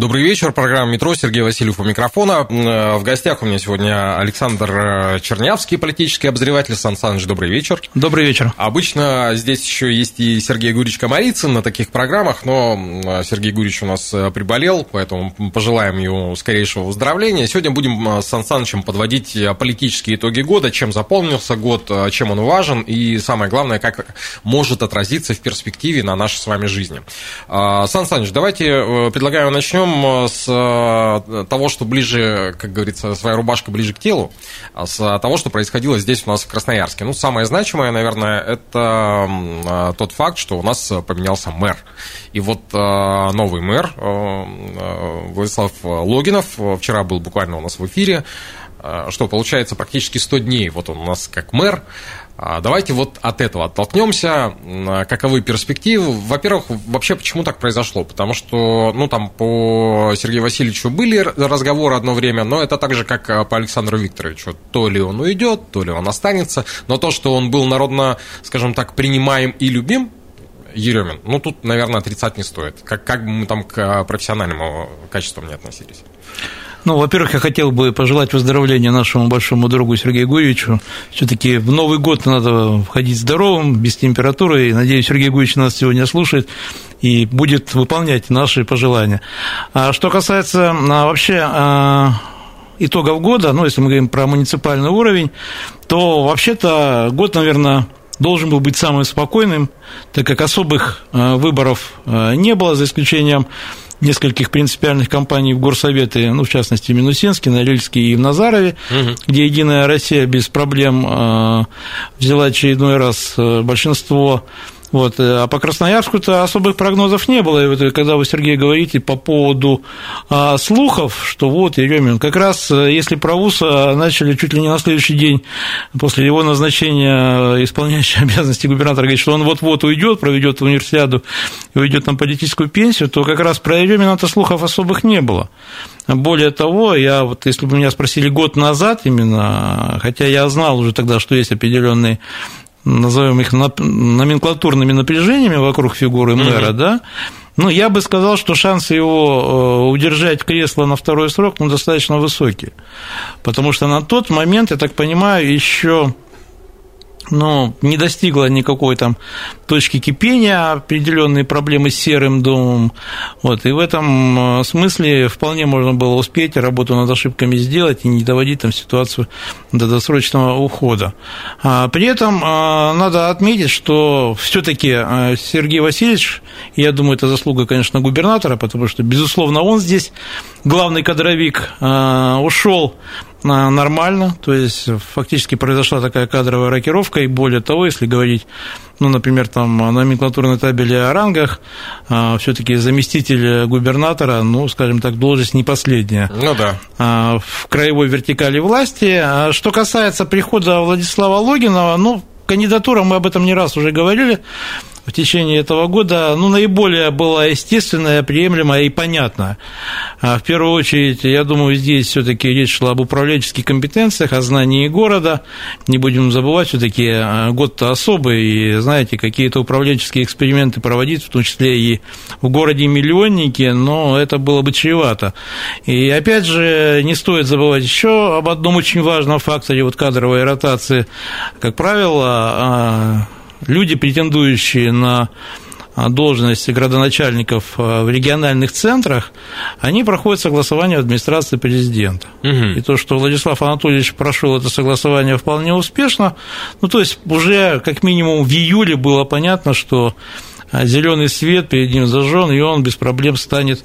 Добрый вечер, программа «Метро», Сергей Васильев у микрофона. Э, В гостях у меня сегодня Александр э, Чернявский, политический обозреватель. Сан Саныч, добрый вечер. Добрый вечер. Обычно здесь еще есть и Сергей Гурич Комарицын на таких программах, но э, Сергей Гурич у нас приболел, поэтому пожелаем ему скорейшего выздоровления. Сегодня будем с Сан Санычем подводить политические итоги года, чем заполнился год, чем он важен и, самое главное, как может отразиться в перспективе на нашей с вами жизни. Сан Саныч, давайте предлагаю начнем с э, того, что ближе, как говорится, своя рубашка ближе к телу, а с того, что происходило здесь у нас в Красноярске. Ну, самое значимое, наверное, это э, тот факт, что у нас поменялся мэр. И вот э, новый мэр Владислав Логинов вчера был буквально у нас в эфире, что получается практически 100 дней. Вот он у нас как мэр. А давайте вот от этого оттолкнемся. Каковы перспективы? Во-первых, вообще почему так произошло? Потому что, ну, там по Сергею Васильевичу были разговоры одно время, но это так же, как по Александру Викторовичу. То ли он уйдет, то ли он останется. Но то, что он был народно, скажем так, принимаем и любим, Еремин, ну, тут, наверное, отрицать не стоит. Как, как бы мы там к профессиональному качеству не относились. Ну, во-первых, я хотел бы пожелать выздоровления нашему большому другу Сергею Гурьевичу. Все-таки в Новый год надо входить здоровым, без температуры. И, надеюсь, Сергей Гурьевич нас сегодня слушает и будет выполнять наши пожелания. А что касается а, вообще а, итогов года, ну, если мы говорим про муниципальный уровень, то вообще-то год, наверное, должен был быть самым спокойным, так как особых выборов не было, за исключением нескольких принципиальных компаний в горсоветы, ну, в частности, в Минусинске, Норильске и в Назарове, угу. где «Единая Россия» без проблем э, взяла очередной раз э, большинство вот. Э, а по Красноярску-то особых прогнозов не было. И вот, когда вы, Сергей, говорите по поводу а, слухов, что вот Еремин, как раз если про ВУСа начали чуть ли не на следующий день после его назначения исполняющий обязанности губернатора говорить, что он вот-вот уйдет, проведет универсиаду и уйдет на политическую пенсию, то как раз про Еремина-то слухов особых не было. Более того, я вот, если бы меня спросили год назад именно, хотя я знал уже тогда, что есть определенные назовем их номенклатурными напряжениями вокруг фигуры мэра, mm-hmm. да, ну, я бы сказал, что шансы его э, удержать кресло на второй срок ну, достаточно высокие. Потому что на тот момент, я так понимаю, еще но не достигла никакой там точки кипения, определенные проблемы с серым домом. Вот, и в этом э, смысле вполне можно было успеть работу над ошибками сделать и не доводить там ситуацию до досрочного ухода. А при этом э, надо отметить, что все-таки э, Сергей Васильевич, я думаю, это заслуга, конечно, губернатора, потому что, безусловно, он здесь главный кадровик, ушел нормально, то есть фактически произошла такая кадровая рокировка, и более того, если говорить, ну, например, там о номенклатурной табели о рангах, а, все-таки заместитель губернатора, ну, скажем так, должность не последняя. Ну да. А, в краевой вертикали власти. А что касается прихода Владислава Логинова, ну, кандидатура, мы об этом не раз уже говорили, в течение этого года, ну, наиболее была естественная, приемлемая и понятная. А в первую очередь, я думаю, здесь все-таки речь шла об управленческих компетенциях, о знании города. Не будем забывать, все-таки а, год-то особый, и, знаете, какие-то управленческие эксперименты проводить, в том числе и в городе-миллионнике, но это было бы чревато. И, опять же, не стоит забывать еще об одном очень важном факторе вот кадровой ротации. Как правило, а, люди, претендующие на должности градоначальников в региональных центрах, они проходят согласование в администрации президента. Угу. И то, что Владислав Анатольевич прошел это согласование вполне успешно, ну, то есть уже как минимум в июле было понятно, что а зеленый свет перед ним зажжен, и он без проблем станет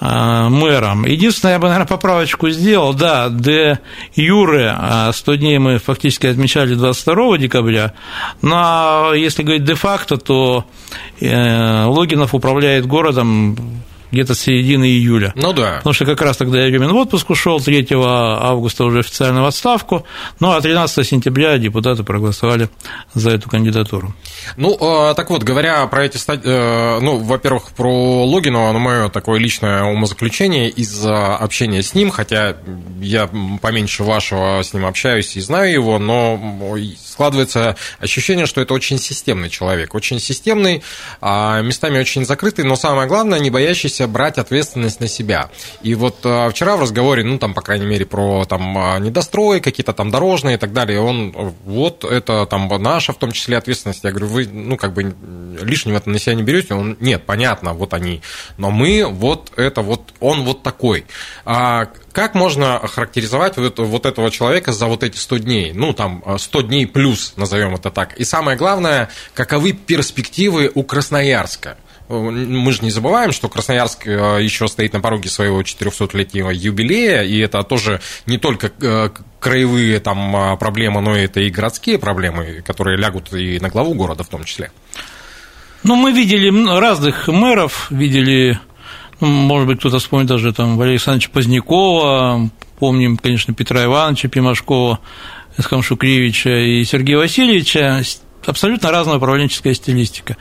а, мэром. Единственное, я бы, наверное, поправочку сделал, да, де юре 100 дней мы фактически отмечали 22 декабря, но если говорить де-факто, то э, Логинов управляет городом где-то с середины июля. Ну да. Потому что как раз тогда Еремин в отпуск ушел, 3 августа уже официально в отставку, ну а 13 сентября депутаты проголосовали за эту кандидатуру. Ну, э, так вот, говоря про эти статьи, э, ну, во-первых, про Логинова, ну, мое такое личное умозаключение из общения с ним, хотя я поменьше вашего с ним общаюсь и знаю его, но складывается ощущение, что это очень системный человек, очень системный, а местами очень закрытый, но самое главное, не боящийся брать ответственность на себя. И вот э, вчера в разговоре, ну, там, по крайней мере, про там недострой, какие-то там дорожные и так далее, он, вот, это там наша, в том числе, ответственность. Я говорю, вы, ну, как бы лишнего на себя не берете? Он, нет, понятно, вот они. Но мы, вот это вот, он вот такой. А как можно охарактеризовать вот, вот этого человека за вот эти 100 дней? Ну, там, 100 дней плюс, назовем это так. И самое главное, каковы перспективы у Красноярска? Мы же не забываем, что Красноярск э, еще стоит на пороге своего 400-летнего юбилея, и это тоже не только э, краевые там а, проблемы, но это и городские проблемы, которые лягут и на главу города в том числе. Ну, мы видели разных мэров, видели, ну, может быть, кто-то вспомнит даже там Валерия Александровича Позднякова, помним, конечно, Петра Ивановича Пимашкова, Эсхам Шукревича и Сергея Васильевича, абсолютно разная управленческая стилистика.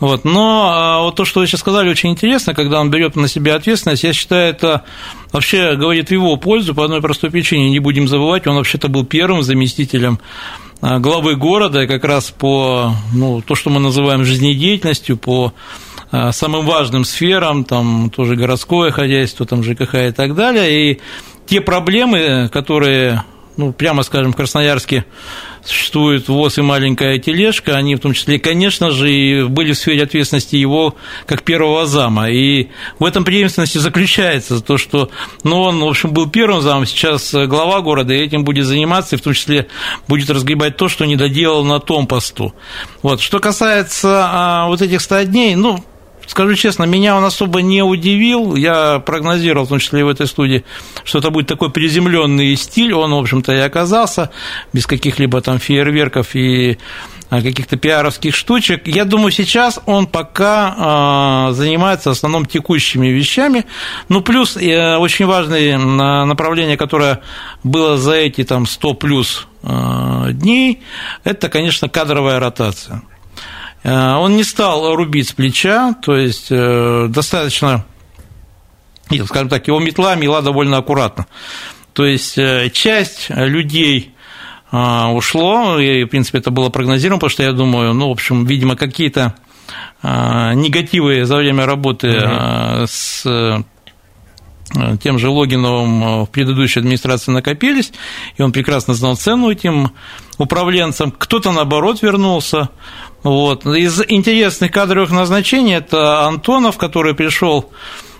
Вот. Но а, вот то, что вы сейчас сказали, очень интересно, когда он берет на себя ответственность, я считаю, это вообще говорит в его пользу по одной простой причине. Не будем забывать, он вообще-то был первым заместителем а, главы города, как раз по ну, то, что мы называем жизнедеятельностью, по а, самым важным сферам, там тоже городское хозяйство, там ЖКХ и так далее, и те проблемы, которые, ну, прямо скажем, в Красноярске существует ВОЗ и маленькая тележка, они в том числе, конечно же, и были в сфере ответственности его как первого зама. И в этом преемственности заключается то, что ну, он, в общем, был первым замом, сейчас глава города, и этим будет заниматься, и в том числе будет разгребать то, что не доделал на том посту. Вот. Что касается а, вот этих 100 дней, ну, Скажу честно, меня он особо не удивил. Я прогнозировал, в том числе и в этой студии, что это будет такой приземленный стиль. Он, в общем-то, и оказался, без каких-либо там фейерверков и а, каких-то пиаровских штучек. Я думаю, сейчас он пока а, занимается в основном текущими вещами. Ну, плюс э, очень важное направление, которое было за эти там 100 плюс а, дней, это, конечно, кадровая ротация. Э, он не стал рубить с плеча, то есть э, достаточно, скажем так, его метла мела довольно аккуратно. То есть э, часть людей ушло, и, в принципе, это было прогнозируемо, потому что я думаю, ну, в общем, видимо, какие-то негативы за время работы угу. с тем же Логиновым в предыдущей администрации накопились, и он прекрасно знал цену этим управленцам. Кто-то, наоборот, вернулся. Вот. Из интересных кадровых назначений это Антонов, который пришел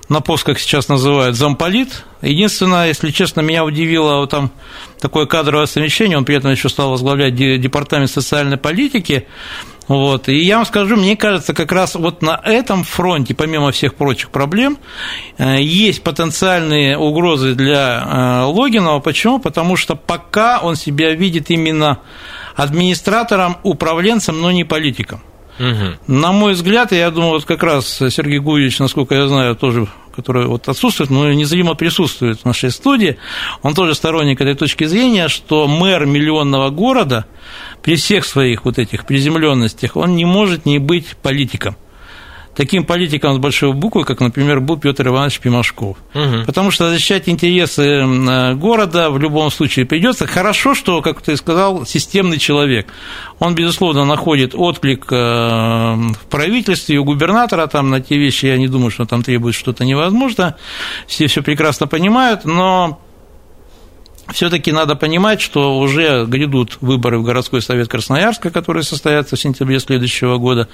на пост, как сейчас называют, замполит. Единственное, если честно, меня удивило вот там такое кадровое совмещение, он при этом еще стал возглавлять департамент социальной политики. Вот. И я вам скажу, мне кажется, как раз вот на этом фронте, помимо всех прочих проблем, э, есть потенциальные угрозы для э, Логинова. Почему? Потому что пока он себя видит именно администратором, управленцем, но не политиком. Угу. На мой взгляд, я думаю, вот как раз Сергей Гуевич, насколько я знаю, тоже который вот отсутствует, но незримо присутствует в нашей студии, он тоже сторонник этой точки зрения, что мэр миллионного города при всех своих вот этих приземленностях, он не может не быть политиком таким политиком с большой буквы, как, например, был Петр Иванович Пимашков. Угу. Потому что защищать интересы города в любом случае придется. Хорошо, что, как ты сказал, системный человек. Он, безусловно, находит отклик э, в правительстве, у губернатора там на те вещи, я не думаю, что там требует что-то невозможно. Все все прекрасно понимают, но все-таки надо понимать, что уже грядут выборы в городской совет Красноярска, которые состоятся в сентябре следующего года.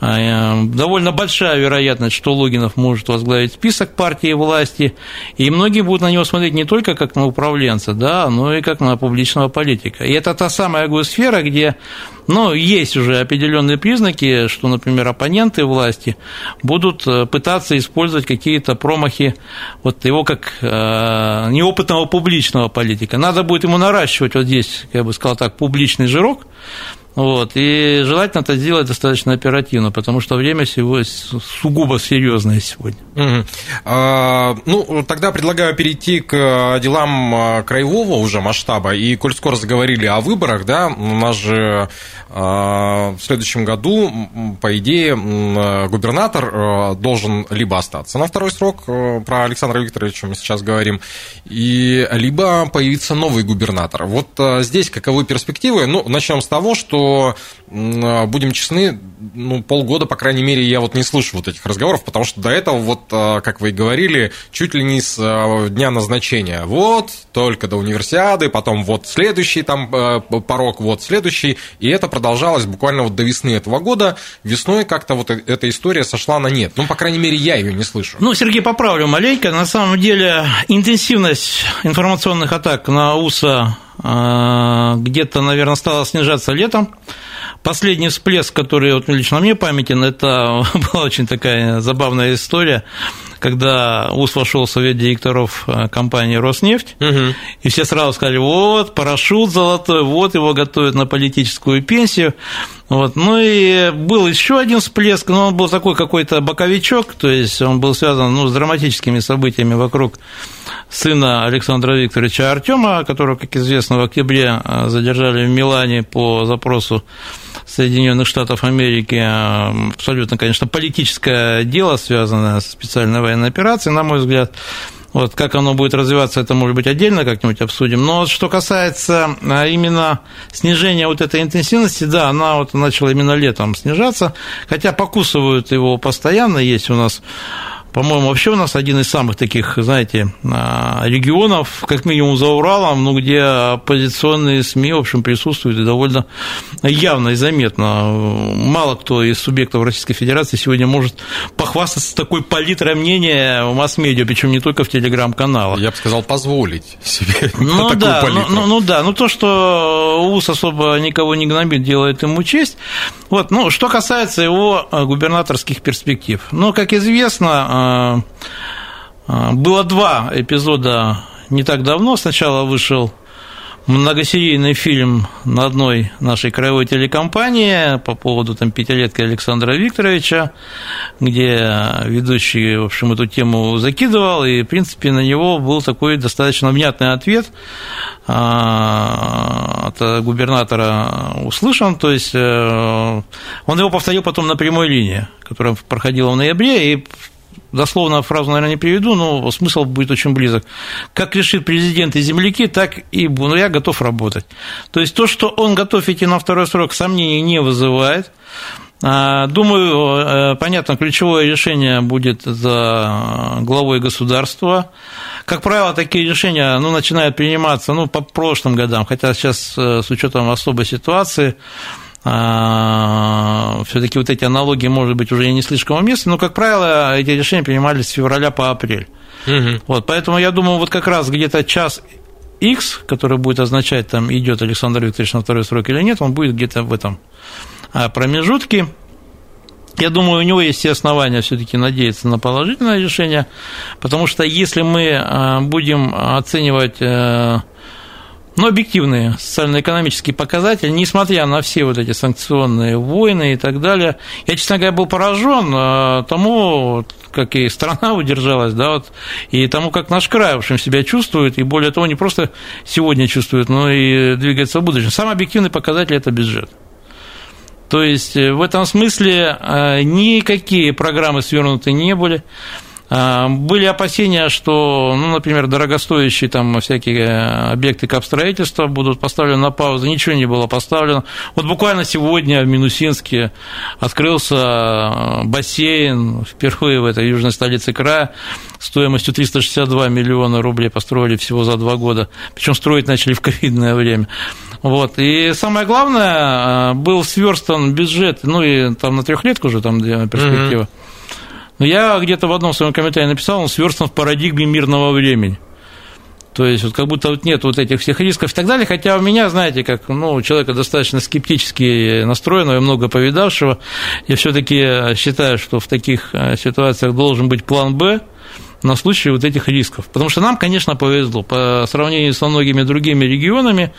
А, э, довольно большая вероятность, что Логинов может возглавить список партии власти, и многие будут на него смотреть не только как на управленца, да, но и как на публичного политика. И это та самая сфера, где ну, есть уже определенные признаки, что, например, оппоненты власти будут э, пытаться использовать какие-то промахи вот его как э, неопытного публичного политика. Надо будет ему наращивать вот здесь, я бы сказал так, публичный жирок, Вот, и желательно это сделать достаточно оперативно, потому что время всего сугубо серьезное сегодня. Угу. А, ну, тогда предлагаю перейти к делам а, краевого уже масштаба. И коль скоро заговорили о выборах, да, у нас же а, в следующем году, по идее, губернатор а, должен либо остаться на второй срок, про Александра Викторовича мы сейчас говорим, и либо появится новый губернатор. Вот здесь каковы перспективы? Ну, начнем с того, что а, будем честны, ну, полгода, по крайней мере, я вот не слышу вот этих разговоров, потому что до этого, вот, а, как вы и говорили, чуть ли не с а, дня назначения. Вот, только до универсиады, потом вот следующий там порог, вот следующий, и это продолжалось буквально вот до весны этого года. Весной как-то вот э, эта история сошла на нет. Ну, по крайней мере, я ее не слышу. Ну, Сергей, поправлю маленько. На самом деле, интенсивность информационных атак на УСА где-то, наверное, стало снижаться летом. Последний всплеск, который вот лично мне памятен, это была очень такая забавная история, когда УС вошел в совет директоров э, компании «Роснефть», угу. и все сразу сказали, вот, парашют золотой, вот его готовят на политическую пенсию. Вот. Ну и был еще один всплеск, но он был такой какой-то боковичок, то есть он был связан ну, с драматическими событиями вокруг сына Александра Викторовича Артема, которого, как известно, в октябре э, задержали в Милане по запросу Соединенных Штатов Америки. Э, абсолютно, конечно, политическое дело, связанное с специальной военной операцией, на мой взгляд. Вот как оно будет развиваться, это, может быть, отдельно как-нибудь обсудим. Но вот что касается а, именно снижения вот этой интенсивности, да, она вот начала именно летом снижаться, хотя покусывают его постоянно, есть у нас по-моему, вообще у нас один из самых таких, знаете, а, регионов, как минимум за Уралом, ну, где оппозиционные СМИ, в общем, присутствуют и довольно явно и заметно. Мало кто из субъектов Российской Федерации сегодня может похвастаться такой палитрой мнения в масс-медиа, причем не только в телеграм-каналах. Я бы сказал, позволить себе ну, такую да, палитру. Ну, ну да, ну то, что УС особо никого не гнобит, делает ему честь. Вот, ну, что касается его губернаторских перспектив. Ну, как известно, а, было два эпизода не так давно. Сначала вышел многосерийный фильм на одной нашей краевой телекомпании по поводу там, пятилетки Александра Викторовича, где ведущий, в общем, эту тему закидывал, и, в принципе, на него был такой достаточно внятный ответ а, от губернатора услышан, то есть э, он его повторил потом на прямой линии, которая проходила в ноябре, и дословно фразу, наверное, не приведу, но смысл будет очень близок. Как решит президент и земляки, так и ну, я готов работать. То есть то, что он готов идти на второй срок, сомнений не вызывает. А, думаю, э, понятно, ключевое решение будет за главой государства. Как правило, такие решения ну, начинают приниматься ну, по прошлым годам, хотя сейчас э, с учетом особой ситуации все-таки вот эти аналогии, может быть, уже не слишком уместны, но, как правило, эти решения принимались с февраля по апрель. Угу. Вот, поэтому я думаю, вот как раз где-то час X, который будет означать, там идет Александр Викторович на второй срок или нет, он будет где-то в этом а, промежутке. Я думаю, у него есть все основания все-таки надеяться на положительное решение, потому что если мы а, будем оценивать э, но объективные социально-экономические показатели, несмотря на все вот эти санкционные войны и так далее. Я, честно говоря, был поражен а, тому, как и страна удержалась, да, вот, и тому, как наш край, в общем, себя чувствует, и более того, не просто сегодня чувствует, но и двигается в будущем. Самый объективный показатель – это бюджет. То есть э, в этом смысле э, никакие программы свернуты не были. А, были опасения, что, ну, например, дорогостоящие там всякие э, объекты капстроительства будут поставлены на паузу, ничего не было поставлено. Вот буквально сегодня в Минусинске открылся э, бассейн впервые в этой южной столице края стоимостью 362 миллиона рублей построили всего за два года, причем строить начали в ковидное время. Вот. И самое главное, э, был сверстан бюджет, ну и там на трехлетку уже там перспектива. Mm-hmm но я где-то в одном своем комментарии написал, он сверстан в парадигме мирного времени. То есть, вот как будто вот нет вот этих всех рисков и так далее. Хотя у меня, знаете, как ну, человека достаточно скептически настроенного и много повидавшего, я все-таки считаю, что в таких э, ситуациях должен быть план Б на случай вот этих рисков. Потому что нам, конечно, повезло. По сравнению со многими другими регионами,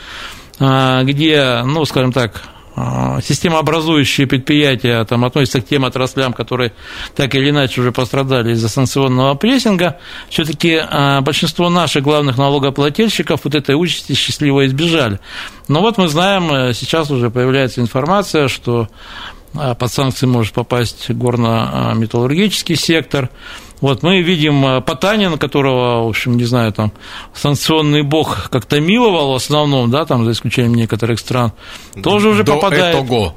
э, где, ну, скажем так, системообразующие предприятия там, относятся к тем отраслям, которые так или иначе уже пострадали из-за санкционного прессинга, все-таки а, большинство наших главных налогоплательщиков вот этой участи счастливо избежали. Но вот мы знаем, э, сейчас уже появляется информация, что а, под санкции может попасть горно-металлургический сектор. Вот мы видим а, Потанин, которого, в общем, не знаю, там санкционный бог как-то миловал в основном, да, там за исключением некоторых стран, тоже уже До попадает. Этого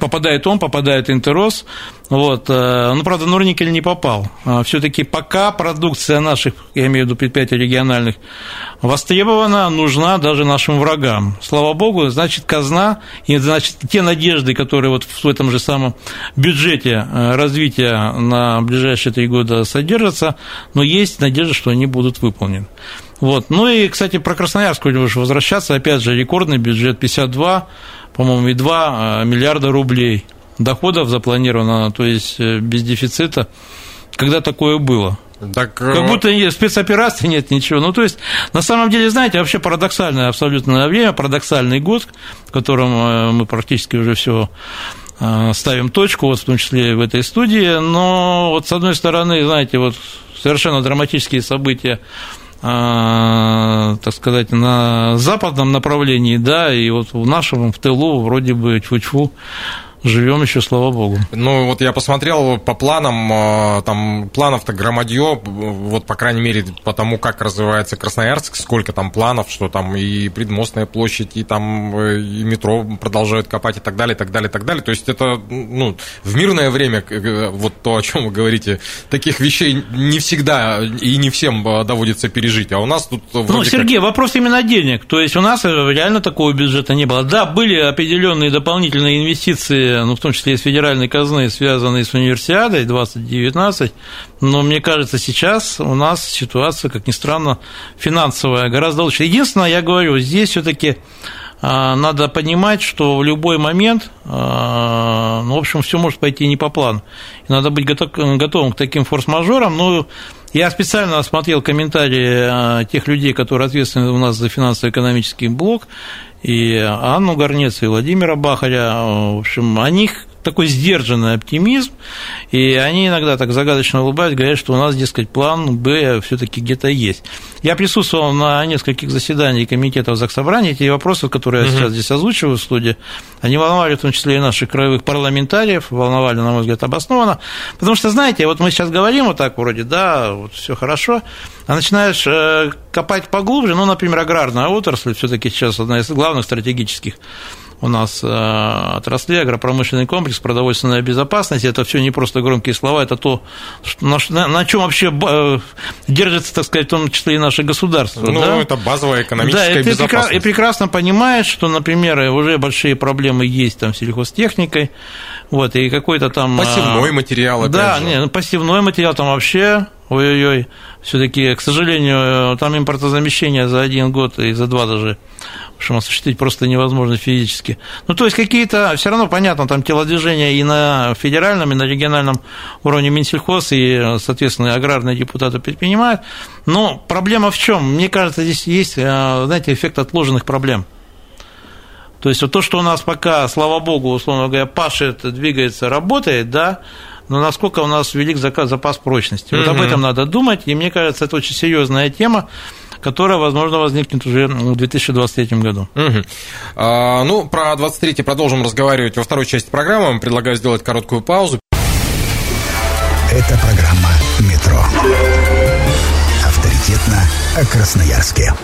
Попадает он, попадает Интерос. Вот. Э, ну, правда, Норникель не попал. А, Все-таки пока продукция наших, я имею в виду предприятий региональных, востребована, нужна даже нашим врагам. Слава богу, значит, казна, и значит, те надежды, которые вот в этом же самом бюджете э, развития на ближайшие три года содержатся, но есть надежда, что они будут выполнены. Вот. Ну и, кстати, про Красноярск будем уже возвращаться. Опять же, рекордный бюджет 52, по-моему, и 2 миллиарда рублей доходов запланировано, то есть э, без дефицита. Когда такое было? Так, Как будто нет, спецоперации нет ничего. Ну, то есть, на самом деле, знаете, вообще парадоксальное абсолютно время, парадоксальный год, в котором э, мы практически уже все ставим точку, вот в том числе и в этой студии, но вот с одной стороны, знаете, вот совершенно драматические события так сказать, на западном направлении, да, и вот в нашем, в тылу вроде бы тьфу-тьфу, живем еще, слава богу. Ну, вот я посмотрел по планам, а, там планов-то громадье, вот, по крайней мере, по тому, как развивается Красноярск, сколько там планов, что там и предмостная площадь, и там э, и метро продолжают копать, и так далее, и так далее, и так далее. То есть это, ну, в мирное время, вот то, о чем вы говорите, таких вещей не всегда и не всем доводится пережить, а у нас тут... Ну, Сергей, как... вопрос именно денег, то есть у нас реально такого бюджета не было. Да, были определенные дополнительные инвестиции ну, в том числе из федеральной казны, связанные с универсиадой 2019, но мне кажется, сейчас у нас ситуация, как ни странно, финансовая гораздо лучше. Единственное, я говорю, здесь все-таки а, надо понимать, что в любой момент, а, ну, в общем, все может пойти не по плану. И надо быть готов, готовым к таким форс-мажорам. Ну, я специально осмотрел комментарии а, тех людей, которые ответственны у нас за финансово-экономический блок, и Анну Горнец, и Владимира Бахаря. В общем, о них такой сдержанный оптимизм, и они иногда так загадочно улыбаются, говорят, что у нас, дескать, план Б все-таки где-то есть. Я присутствовал на нескольких заседаниях комитетов Заксобрания, те вопросы, которые я сейчас здесь озвучиваю в студии, они волновали в том числе и наших краевых парламентариев, волновали, на мой взгляд, обоснованно, потому что, знаете, вот мы сейчас говорим вот так вроде, да, вот все хорошо, а начинаешь э, копать поглубже, ну, например, аграрная отрасль все-таки сейчас одна из главных стратегических у нас э, отрасли, агропромышленный комплекс, продовольственная безопасность. Это все не просто громкие слова, это то, на, на чем вообще э, держится, так сказать, в том числе и наше государство. Ну, да? это базовая экономическая да, и безопасность. и прекрасно понимаешь, что, например, уже большие проблемы есть там с сельхозтехникой, вот, и какой-то там... Посевной материал, опять Да, же. не, ну, материал там вообще ой-ой-ой, все-таки, к сожалению, там импортозамещение за один год и за два даже общем, осуществить просто невозможно физически. Ну, то есть какие-то, все равно понятно, там телодвижения и на федеральном, и на региональном уровне Минсельхоз, и, соответственно, аграрные депутаты предпринимают. Но проблема в чем? Мне кажется, здесь есть, э, знаете, эффект отложенных проблем. То есть вот то, что у нас пока, слава богу, условно говоря, пашет, двигается, работает, да, но насколько у нас велик запас прочности. Вот об этом надо думать, и мне кажется, это очень серьезная тема, которая, возможно, возникнет уже в 2023 году. Угу. А, ну, про 23 продолжим разговаривать во второй части программы. Предлагаю сделать короткую паузу. Это программа «Метро». Авторитетно о Красноярске.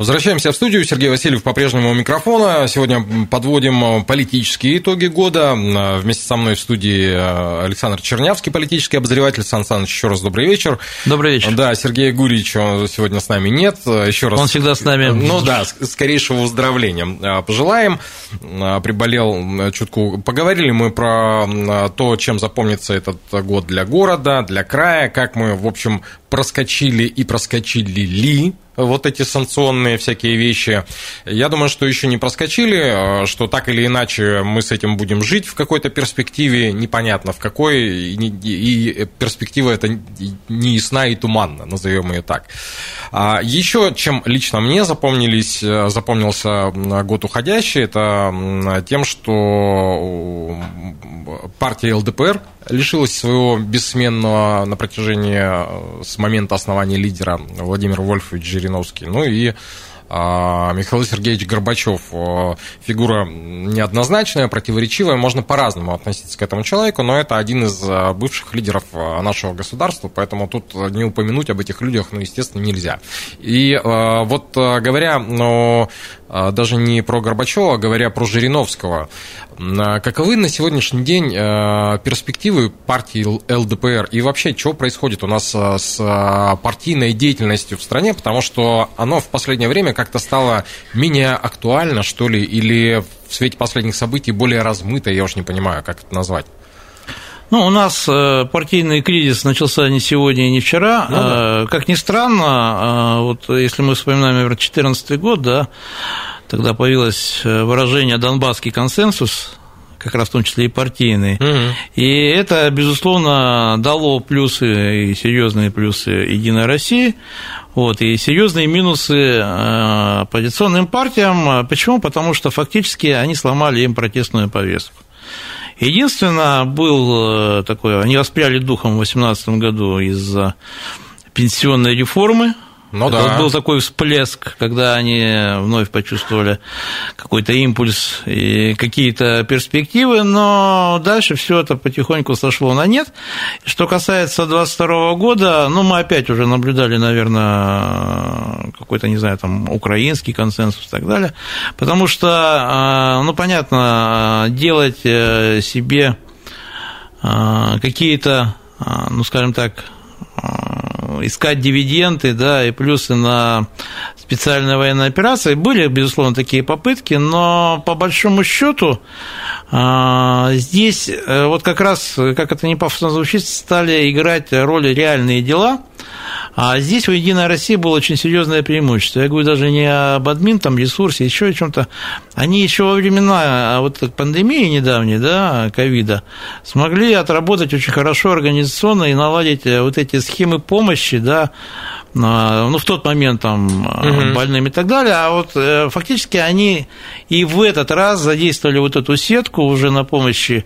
Возвращаемся в студию. Сергей Васильев по-прежнему у микрофона. Сегодня подводим политические итоги года. Вместе со мной в студии Александр Чернявский, политический обозреватель. Сан Саныч, еще раз добрый вечер. Добрый вечер. Да, Сергея Гурьевича сегодня с нами нет. Еще раз. Он всегда с нами. Ну да, скорейшего выздоровления пожелаем. Приболел чутку. Поговорили мы про то, чем запомнится этот год для города, для края, как мы, в общем, проскочили и проскочили ли вот эти санкционные всякие вещи. Я думаю, что еще не проскочили, что так или иначе мы с этим будем жить в какой-то перспективе, непонятно в какой, и перспектива это не ясна и туманна, назовем ее так. А еще чем лично мне запомнились, запомнился год уходящий, это тем, что партия ЛДПР лишилась своего бессменного на протяжении э, с момента основания лидера Владимир Вольфович Жириновский. Ну и а, Михаил Сергеевич Горбачев э, фигура неоднозначная, противоречивая, можно по-разному относиться к этому человеку, но это один из э, бывших лидеров нашего государства, поэтому тут не упомянуть об этих людях, ну, естественно, нельзя. И вот говоря, ну, даже не про Горбачева, а говоря про Жириновского, а каковы на сегодняшний день э, перспективы партии ЛДПР и вообще, что происходит у нас с партийной деятельностью в стране, потому что оно в последнее время как-то стало менее актуально, что ли, или в свете последних событий более размыто, я уж не понимаю, как это назвать. Ну, у нас партийный кризис начался не сегодня и не вчера. Ну, да. Как ни странно, вот если мы вспоминаем, наверное, 2014 год, да, Тогда появилось э, выражение «донбасский консенсус», как раз в том числе и партийный. Угу. И это, безусловно, дало плюсы и серьезные плюсы Единой России, вот, и серьезные минусы э, оппозиционным партиям. Почему? Потому что фактически они сломали им протестную повестку. Единственное, был э, такой, они воспряли духом в 2018 году из-за пенсионной реформы, ну, это да. был такой всплеск, когда они вновь почувствовали какой-то импульс и какие-то перспективы, но дальше все это потихоньку сошло на нет. Что касается 22 года, ну, мы опять уже наблюдали, наверное, какой-то, не знаю, там, украинский консенсус и так далее, потому что, а, ну, понятно, делать э, себе а, какие-то, а, ну, скажем так, искать дивиденды, да, и плюсы на специальной военной операции. Были, безусловно, такие попытки, но по большому счету а, здесь э, вот как раз, как это не пафосно звучит, стали играть роли реальные дела, а здесь у Единой России было очень серьезное преимущество. Я говорю даже не об админ, там, ресурсе, еще о чем-то. Они еще во времена а вот пандемии недавней, да, ковида, смогли отработать очень хорошо организационно и наладить э, вот эти схемы помощи, да, ну, в тот момент там угу. больным и так далее, а вот э, фактически они и в этот раз задействовали вот эту сетку уже на помощи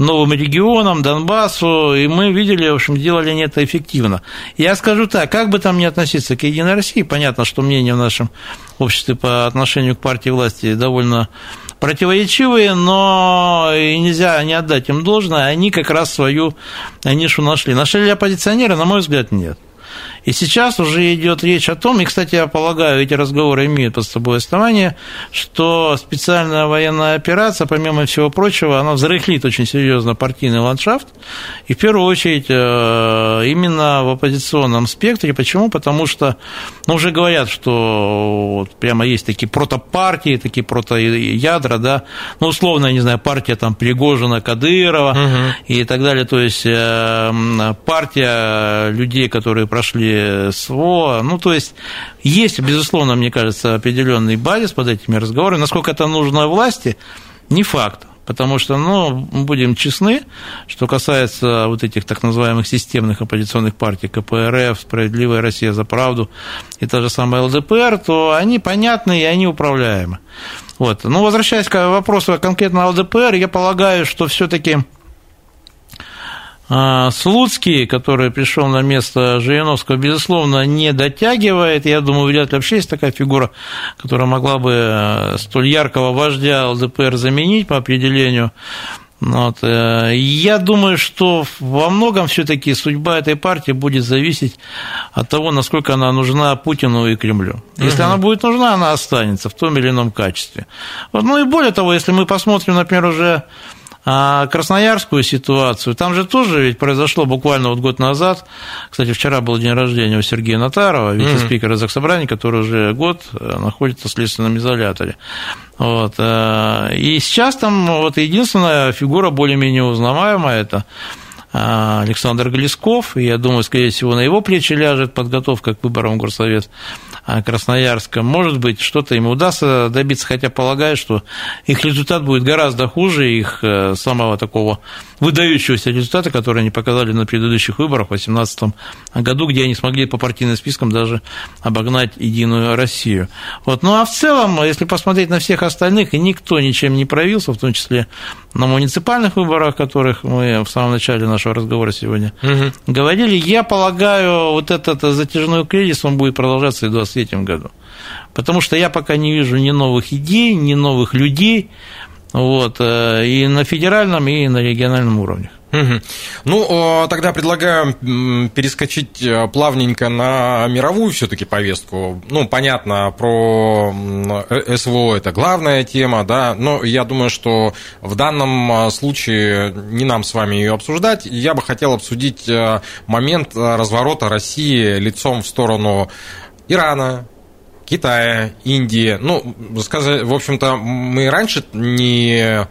новым регионам, Донбассу, и мы видели, в общем, делали они это эффективно. Я скажу так, как бы там ни относиться к Единой России, понятно, что мнение в нашем обществе по отношению к партии власти довольно противоречивые, но нельзя не отдать им должное, они как раз свою нишу нашли. Нашли ли оппозиционеры? На мой взгляд, нет. И сейчас уже идет речь о том, и, кстати, я полагаю, эти разговоры имеют под собой основание, что специальная военная операция, помимо всего прочего, она взрыхлит очень серьезно партийный ландшафт, и в первую очередь э, именно в оппозиционном спектре. Почему? Потому что, ну, уже говорят, что вот прямо есть такие протопартии, такие протоядра, да, ну, условно, я не знаю, партия там Пригожина, Кадырова угу. и так далее, то есть э, партия людей, которые прошли СВО. Ну, то есть, есть, безусловно, мне кажется, определенный базис под этими разговорами. Насколько это нужно власти, не факт. Потому что, ну, будем честны, что касается вот этих так называемых системных оппозиционных партий, КПРФ, Справедливая Россия за правду и та же самая ЛДПР, то они понятны и они управляемы. Вот. Ну, возвращаясь к вопросу конкретно ЛДПР, я полагаю, что все-таки а, Слуцкий, который пришел на место Жириновского, безусловно, не дотягивает. Я думаю, вряд ли вообще есть такая фигура, которая могла бы э, столь яркого вождя ЛДПР заменить по определению. Вот. Э, я думаю, что во многом все-таки судьба этой партии будет зависеть от того, насколько она нужна Путину и Кремлю. Если угу. она будет нужна, она останется в том или ином качестве. Ну и более того, если мы посмотрим, например, уже а красноярскую ситуацию, там же тоже ведь произошло буквально вот год назад, кстати, вчера был день рождения у Сергея Натарова, вице-спикера Заксобрания, который уже год э, находится в следственном изоляторе. Вот. Э, и сейчас там вот единственная фигура более-менее узнаваемая – это Александр Глесков, и я думаю, скорее всего, на его плечи ляжет подготовка к выборам в Горсовет Красноярска. Может быть, что-то ему удастся добиться, хотя полагаю, что их результат будет гораздо хуже их э, самого такого выдающегося результата, который они показали на предыдущих выборах в 2018 году, где они смогли по партийным спискам даже обогнать Единую Россию. Вот. Ну а в целом, если посмотреть на всех остальных, и никто ничем не проявился, в том числе на муниципальных выборах, о которых мы в самом начале нашего разговора сегодня угу. говорили, я полагаю, вот этот затяжной кризис, он будет продолжаться и в 2023 году. Потому что я пока не вижу ни новых идей, ни новых людей, вот, э, и на федеральном, и на региональном уровне. Угу. Ну, тогда предлагаю перескочить э, плавненько на мировую все-таки повестку. Ну, понятно, про э, СВО это главная тема, да, но я думаю, что в данном случае не нам с вами ее обсуждать. Я бы хотел обсудить момент разворота России лицом в сторону Ирана, Китая, Индии. Ну, сказать, в общем-то, мы раньше не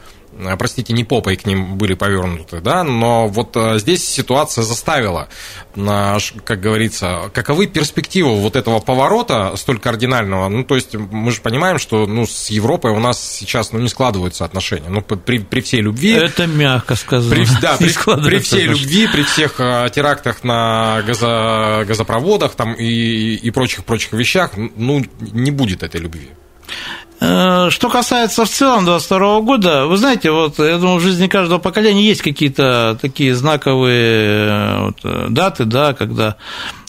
простите, не попой к ним были повернуты, да, но вот э, здесь ситуация заставила, как говорится, каковы перспективы вот этого поворота столь кардинального, ну, то есть мы же понимаем, что, ну, с Европой у нас сейчас, ну, не складываются отношения, ну, при, при всей любви... Это мягко сказано. При, да, при, при всей любви, при всех э, терактах на газо, газопроводах там и, и прочих-прочих вещах, ну, не будет этой любви. Э, что касается в целом 22 года, вы знаете, вот я думаю, в жизни каждого поколения есть какие-то такие знаковые э, вот, э, даты, да, когда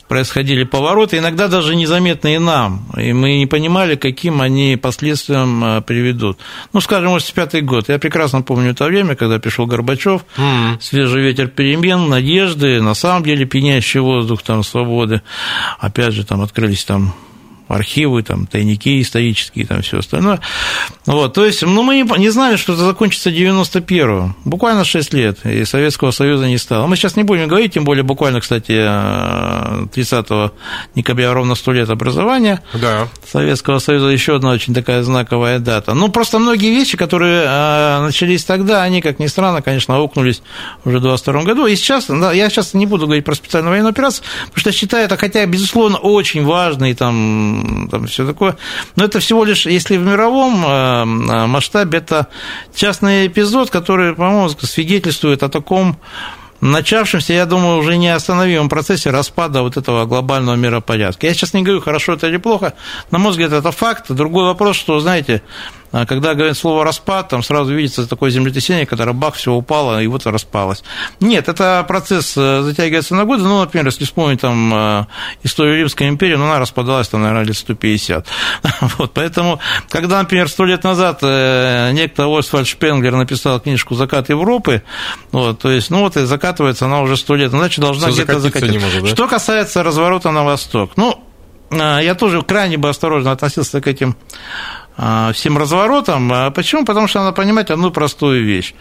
происходили повороты, иногда даже незаметные нам, и мы не понимали, каким они последствиям приведут. Ну, скажем, 85 год. Я прекрасно помню то время, когда пришел Горбачев, mm. свежий ветер перемен, надежды, на самом деле пьянящий воздух там свободы. Опять же, там открылись там архивы, там, тайники исторические, там, все остальное. Вот, то есть, ну, мы не, не знали, что это закончится 91-го, буквально 6 лет, и Советского Союза не стало. Мы сейчас не будем говорить, тем более, буквально, кстати, 30 декабря ровно 100 лет образования да. Советского Союза, еще одна очень такая знаковая дата. Ну, просто многие вещи, которые а, начались тогда, они, как ни странно, конечно, аукнулись уже в 22 году. И сейчас, да, я сейчас не буду говорить про специальную военную операцию, потому что считаю это, хотя, безусловно, очень важный там там все такое. Но это всего лишь, если в мировом э, масштабе, это частный эпизод, который, по-моему, свидетельствует о таком начавшемся, я думаю, уже неостановимом процессе распада вот этого глобального миропорядка. Я сейчас не говорю, хорошо это или плохо, на мой взгляд, это факт. Другой вопрос, что, знаете, когда говорят слово «распад», там сразу видится такое землетрясение, которое бах, все упало, и вот распалось. Нет, это процесс э, затягивается на годы. Ну, например, если вспомнить там э, историю Римской империи, ну, она распадалась там, наверное, лет 150. Вот, поэтому, когда, например, сто лет назад э, некто Освальд Шпенглер написал книжку «Закат Европы», вот, то есть, ну, вот и закатывается она уже сто лет, значит, должна где-то закатиться. Может, да? Что касается разворота на восток, ну, я тоже крайне бы осторожно относился к этим а, всем разворотом. А почему? Потому что надо понимать одну простую вещь.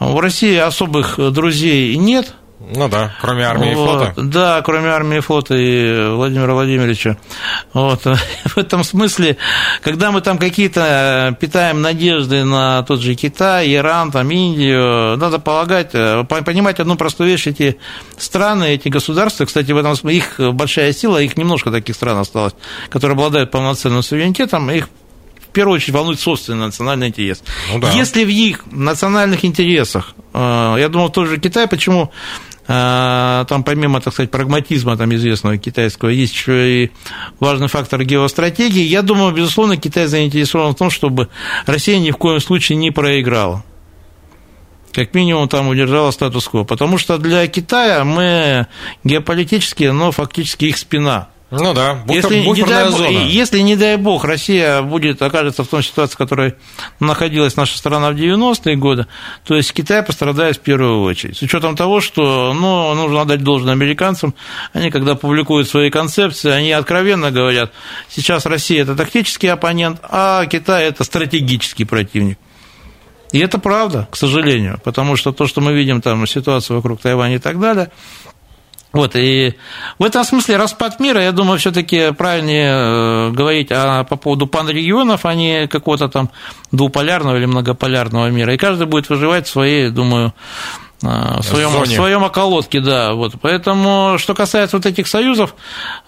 У России особых друзей нет, ну да, кроме армии и флота. Да, кроме армии и флота и Владимира Владимировича. Вот. В этом смысле, когда мы там какие-то питаем надежды на тот же Китай, Иран, там, Индию, надо полагать, э, понимать одну простую вещь, эти страны, эти государства, кстати, в этом смысле их большая сила, их немножко таких стран осталось, которые обладают полноценным суверенитетом, их первую очередь волнует собственный национальный интерес. Ну, да. Если в их национальных интересах, э, я думал, тот же Китай, почему э, там помимо, так сказать, прагматизма там известного китайского, есть еще и важный фактор геостратегии. Я думаю, безусловно, Китай заинтересован в том, чтобы Россия ни в коем случае не проиграла как минимум там удержала статус-кво. Потому что для Китая мы геополитически, но фактически их спина. Ну да, буфер, если, не дай, зона. если, не дай бог, Россия будет, окажется в том ситуации, в которой находилась наша страна в 90-е годы, то есть Китай пострадает в первую очередь. С учетом того, что ну, нужно отдать должное американцам, они, когда публикуют свои концепции, они откровенно говорят, сейчас Россия – это тактический оппонент, а Китай – это стратегический противник. И это правда, к сожалению, потому что то, что мы видим там, ситуацию вокруг Тайваня и так далее, вот, и в этом смысле распад мира, я думаю, все-таки правильнее э, говорить о, по поводу панрегионов, а не какого-то там двуполярного или многополярного мира. И каждый будет выживать в своей, думаю, в своем, в своем околотке, да. Вот. Поэтому, что касается вот этих союзов,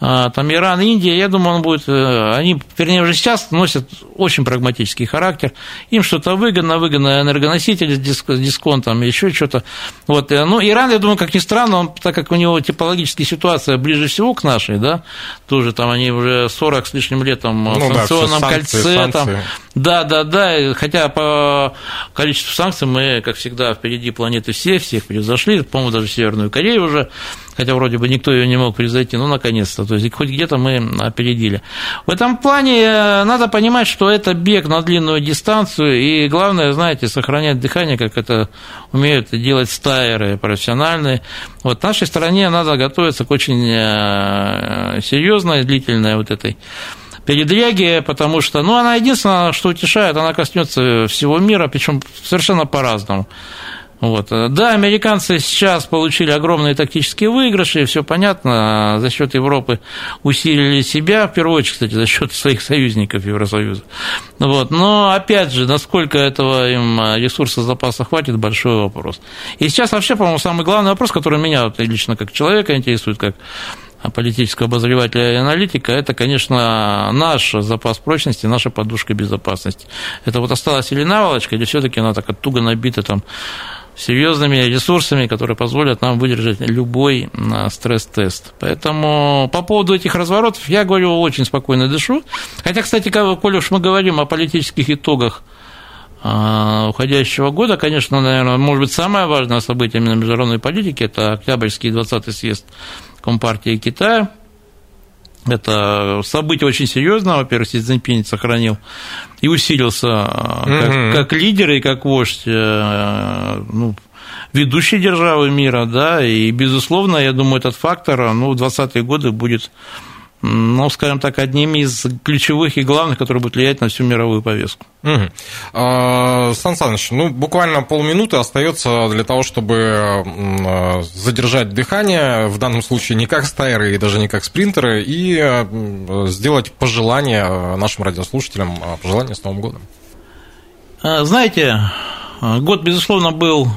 там Иран, Индия, я думаю, он будет, они, вернее, уже сейчас носят очень прагматический характер. Им что-то выгодно, выгодно энергоносители с дисконтом, еще что-то. Вот. Ну, Иран, я думаю, как ни странно, он, так как у него типологическая ситуация ближе всего к нашей, да, тоже там они уже 40 с лишним лет там, ну, в санкционном да, кольце, санкции. там, да, да, да, хотя по количеству санкций мы, как всегда, впереди планеты все, всех превзошли, по-моему, даже Северную Корею уже, хотя вроде бы никто ее не мог превзойти, но наконец-то, то есть хоть где-то мы опередили. В этом плане э, надо понимать, что это бег на длинную дистанцию, и главное, знаете, сохранять дыхание, как это умеют делать стайеры профессиональные. Вот нашей стране надо готовиться к очень э, серьезной, длительной вот этой передряги, потому что, ну, она единственное, что утешает, она коснется всего мира, причем совершенно по-разному. Вот. Да, американцы сейчас получили огромные тактические выигрыши, все понятно, за счет Европы усилили себя, в первую очередь, кстати, за счет своих союзников Евросоюза. Вот. Но, опять же, насколько этого им ресурса запаса хватит, большой вопрос. И сейчас вообще, по-моему, самый главный вопрос, который меня лично как человека интересует, как политического обозревателя и аналитика, это, конечно, наш запас прочности, наша подушка безопасности. Это вот осталась или наволочка, или все-таки она так туго набита там серьезными ресурсами, которые позволят нам выдержать любой стресс-тест. Поэтому по поводу этих разворотов я говорю очень спокойно дышу. Хотя, кстати, коль уж мы говорим о политических итогах а, уходящего года, конечно, наверное, может быть, самое важное событие именно международной политики – это Октябрьский 20-й съезд Компартии Китая. Это событие очень серьезное. Во-первых, Си Цзиньпинь сохранил и усилился mm-hmm. как, как лидер и как вождь э, ну, ведущей державы мира, да, и, безусловно, я думаю, этот фактор ну, в 20-е годы будет ну, скажем так, одними из ключевых и главных, которые будут влиять на всю мировую повестку. Угу. А, Сан Саныч, ну, буквально полминуты остается для того, чтобы задержать дыхание, в данном случае не как стайеры и даже не как спринтеры, и сделать пожелания нашим радиослушателям, а, пожелания с Новым годом. А, знаете, год, безусловно, был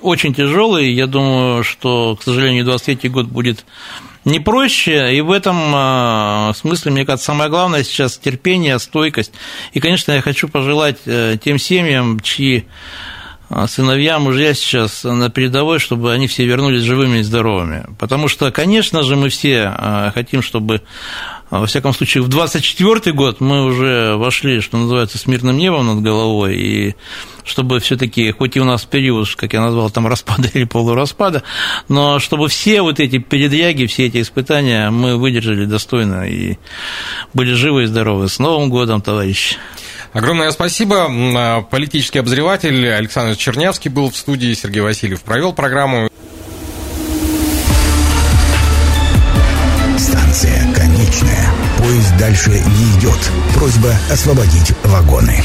очень тяжелый. Я думаю, что, к сожалению, 23 год будет не проще, и в этом а, смысле, мне кажется, самое главное сейчас терпение, стойкость. И, конечно, я хочу пожелать э, тем семьям, чьи а, сыновья, мужья сейчас на передовой, чтобы они все вернулись живыми и здоровыми. Потому что, конечно же, мы все а, хотим, чтобы во всяком случае, в 24 год мы уже вошли, что называется, с мирным небом над головой, и чтобы все таки хоть и у нас период, как я назвал, там распада или полураспада, но чтобы все вот эти передряги, все эти испытания мы выдержали достойно и были живы и здоровы. С Новым годом, товарищи! Огромное спасибо. Политический обозреватель Александр Чернявский был в студии, Сергей Васильев провел программу. Поезд дальше не идет. Просьба освободить вагоны.